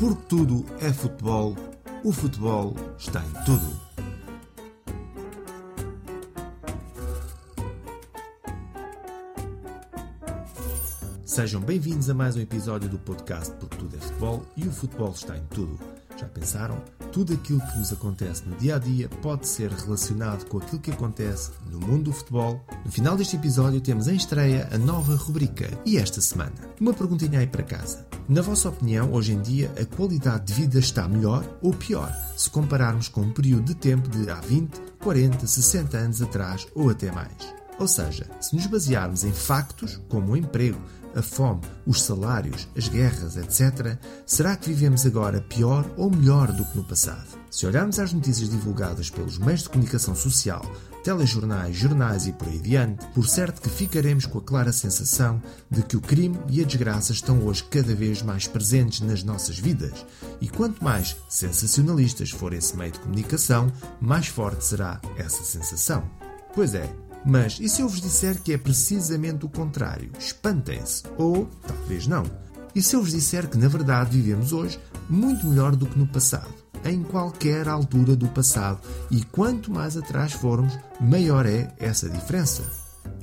Porque tudo é futebol, o futebol está em tudo. Sejam bem-vindos a mais um episódio do podcast Porque Tudo é Futebol e o futebol está em tudo. Já pensaram? Tudo aquilo que nos acontece no dia a dia pode ser relacionado com aquilo que acontece no mundo do futebol. No final deste episódio temos em estreia a nova rubrica e esta semana. Uma perguntinha aí para casa. Na vossa opinião, hoje em dia, a qualidade de vida está melhor ou pior se compararmos com um período de tempo de há 20, 40, 60 anos atrás ou até mais? Ou seja, se nos basearmos em factos, como o emprego, a fome, os salários, as guerras, etc., será que vivemos agora pior ou melhor do que no passado? Se olharmos às notícias divulgadas pelos meios de comunicação social, telejornais, jornais e por aí adiante, por certo que ficaremos com a clara sensação de que o crime e a desgraça estão hoje cada vez mais presentes nas nossas vidas. E quanto mais sensacionalistas for esse meio de comunicação, mais forte será essa sensação. Pois é, mas e se eu vos disser que é precisamente o contrário? Espantem-se. Ou talvez não. E se eu vos disser que na verdade vivemos hoje muito melhor do que no passado? Em qualquer altura do passado. E quanto mais atrás formos, maior é essa diferença.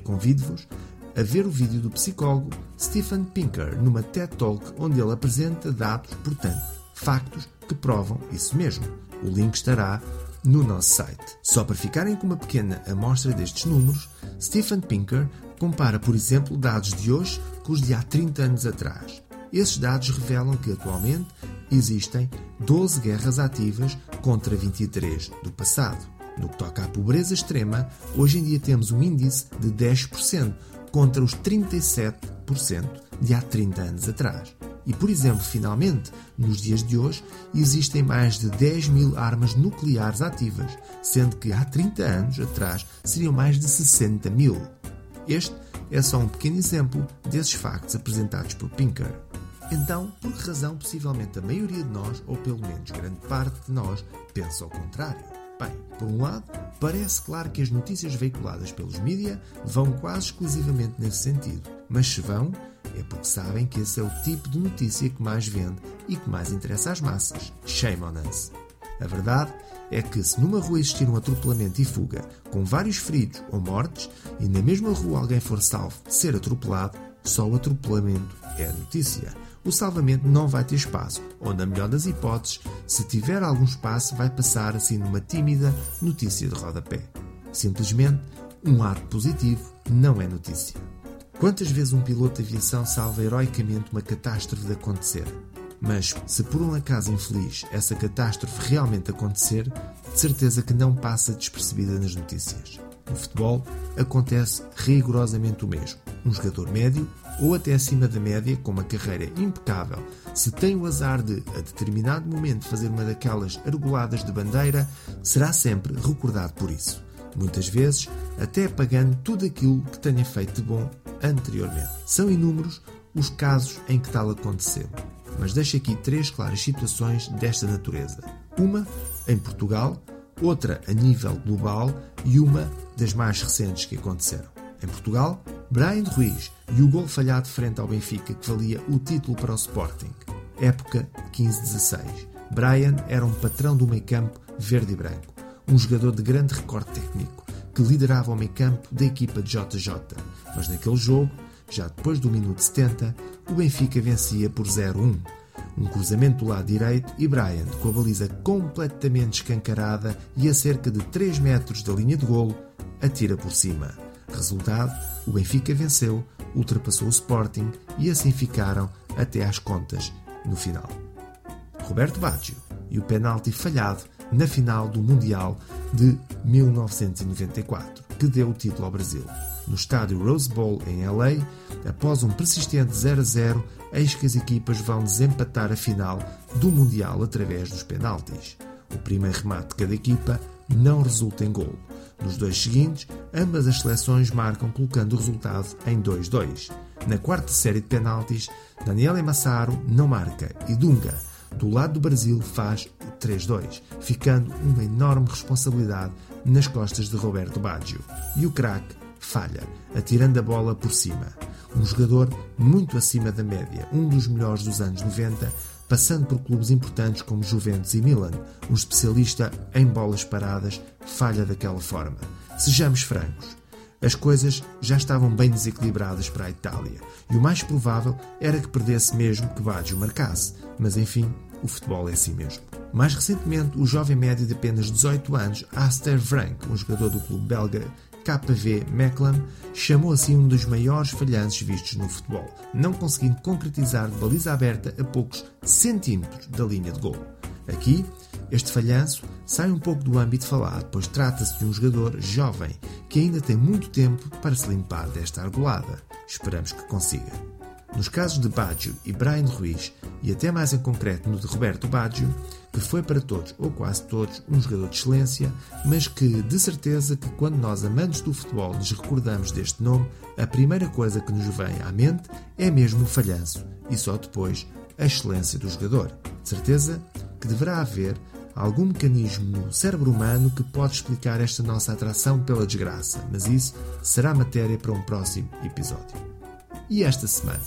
Convido-vos a ver o vídeo do psicólogo Stephen Pinker numa TED Talk onde ele apresenta dados, portanto, factos que provam isso mesmo. O link estará no nosso site. Só para ficarem com uma pequena amostra destes números, Stephen Pinker compara, por exemplo, dados de hoje com os de há 30 anos atrás. Esses dados revelam que atualmente existem 12 guerras ativas contra 23 do passado. No que toca à pobreza extrema, hoje em dia temos um índice de 10% contra os 37% de há 30 anos atrás. E, por exemplo, finalmente, nos dias de hoje, existem mais de 10 mil armas nucleares ativas, sendo que há 30 anos atrás seriam mais de 60 mil. Este é só um pequeno exemplo desses factos apresentados por Pinker. Então, por que razão possivelmente a maioria de nós, ou pelo menos grande parte de nós, pensa ao contrário? Bem, por um lado, parece claro que as notícias veiculadas pelos mídia vão quase exclusivamente nesse sentido. Mas se vão, é porque sabem que esse é o tipo de notícia que mais vende e que mais interessa às massas. Shame on us. A verdade é que se numa rua existir um atropelamento e fuga, com vários feridos ou mortes, e na mesma rua alguém for salvo de ser atropelado, só o atropelamento é a notícia. O salvamento não vai ter espaço, ou na melhor das hipóteses, se tiver algum espaço, vai passar assim numa tímida notícia de rodapé. Simplesmente, um ato positivo não é notícia. Quantas vezes um piloto de aviação salva heroicamente uma catástrofe de acontecer? Mas, se por um acaso infeliz essa catástrofe realmente acontecer, de certeza que não passa despercebida nas notícias. No futebol, acontece rigorosamente o mesmo. Um jogador médio, ou até acima da média, com uma carreira impecável, se tem o azar de, a determinado momento, fazer uma daquelas argoladas de bandeira, será sempre recordado por isso. Muitas vezes, até pagando tudo aquilo que tenha feito de bom anteriormente. São inúmeros os casos em que tal aconteceu, mas deixo aqui três claras situações desta natureza. Uma em Portugal, outra a nível global e uma das mais recentes que aconteceram. Em Portugal, Brian Ruiz e o gol falhado frente ao Benfica que valia o título para o Sporting. Época 15-16. Brian era um patrão do meio campo verde e branco, um jogador de grande recorde técnico, que liderava o meio campo da equipa de JJ, mas naquele jogo, já depois do minuto 70, o Benfica vencia por 0-1. Um cruzamento do lado direito e Brian, com a baliza completamente escancarada e a cerca de 3 metros da linha de golo, atira por cima. Resultado: o Benfica venceu, ultrapassou o Sporting e assim ficaram até às contas no final. Roberto Baggio e o penalti falhado na final do Mundial de 1994, que deu o título ao Brasil. No estádio Rose Bowl em LA, após um persistente 0 a 0, eis que as equipas vão desempatar a final do Mundial através dos penaltis. O primeiro remate de cada equipa não resulta em gol. Nos dois seguintes, ambas as seleções marcam colocando o resultado em 2-2. Na quarta série de penaltis, Daniel Massaro não marca e Dunga, do lado do Brasil, faz 3-2, ficando uma enorme responsabilidade nas costas de Roberto Baggio. E o craque falha, atirando a bola por cima. Um jogador muito acima da média, um dos melhores dos anos 90, passando por clubes importantes como Juventus e Milan. Um especialista em bolas paradas falha daquela forma. Sejamos francos. As coisas já estavam bem desequilibradas para a Itália e o mais provável era que perdesse mesmo que Baggio marcasse, mas enfim, o futebol é assim mesmo. Mais recentemente, o jovem médio de apenas 18 anos, Aster Frank, um jogador do clube belga KV Mechelen, chamou assim um dos maiores falhanços vistos no futebol, não conseguindo concretizar de baliza aberta a poucos centímetros da linha de gol. Aqui, este falhanço sai um pouco do âmbito falado, pois trata-se de um jogador jovem que ainda tem muito tempo para se limpar desta argolada. Esperamos que consiga. Nos casos de Baggio e Brian Ruiz, e até mais em concreto no de Roberto Baggio, que foi para todos ou quase todos um jogador de excelência, mas que de certeza que quando nós amantes do futebol nos recordamos deste nome, a primeira coisa que nos vem à mente é mesmo o falhanço e só depois a excelência do jogador. De certeza que deverá haver algum mecanismo no cérebro humano que pode explicar esta nossa atração pela desgraça, mas isso será matéria para um próximo episódio. E esta semana?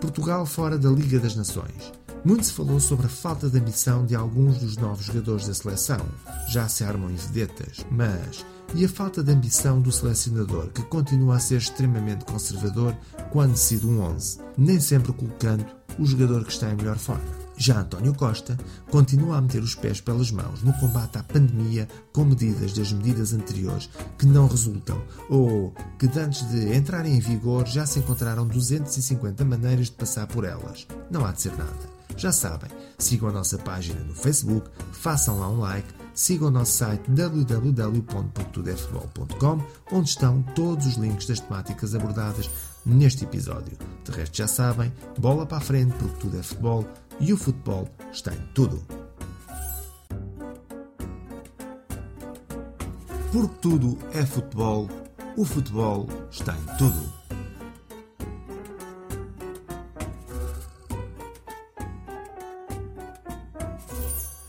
Portugal fora da Liga das Nações. Muito se falou sobre a falta de ambição de alguns dos novos jogadores da seleção. Já se armam em vedetas, mas e a falta de ambição do selecionador, que continua a ser extremamente conservador quando decide um 11, nem sempre colocando o jogador que está em melhor forma. Já António Costa continua a meter os pés pelas mãos no combate à pandemia com medidas das medidas anteriores que não resultam ou que antes de entrarem em vigor já se encontraram 250 maneiras de passar por elas. Não há de ser nada. Já sabem, sigam a nossa página no Facebook, façam lá um like, sigam o nosso site www.portudefutebol.com, onde estão todos os links das temáticas abordadas neste episódio. De resto, já sabem, bola para a frente porque tudo é futebol e o futebol está em tudo. Porque tudo é futebol, o futebol está em tudo.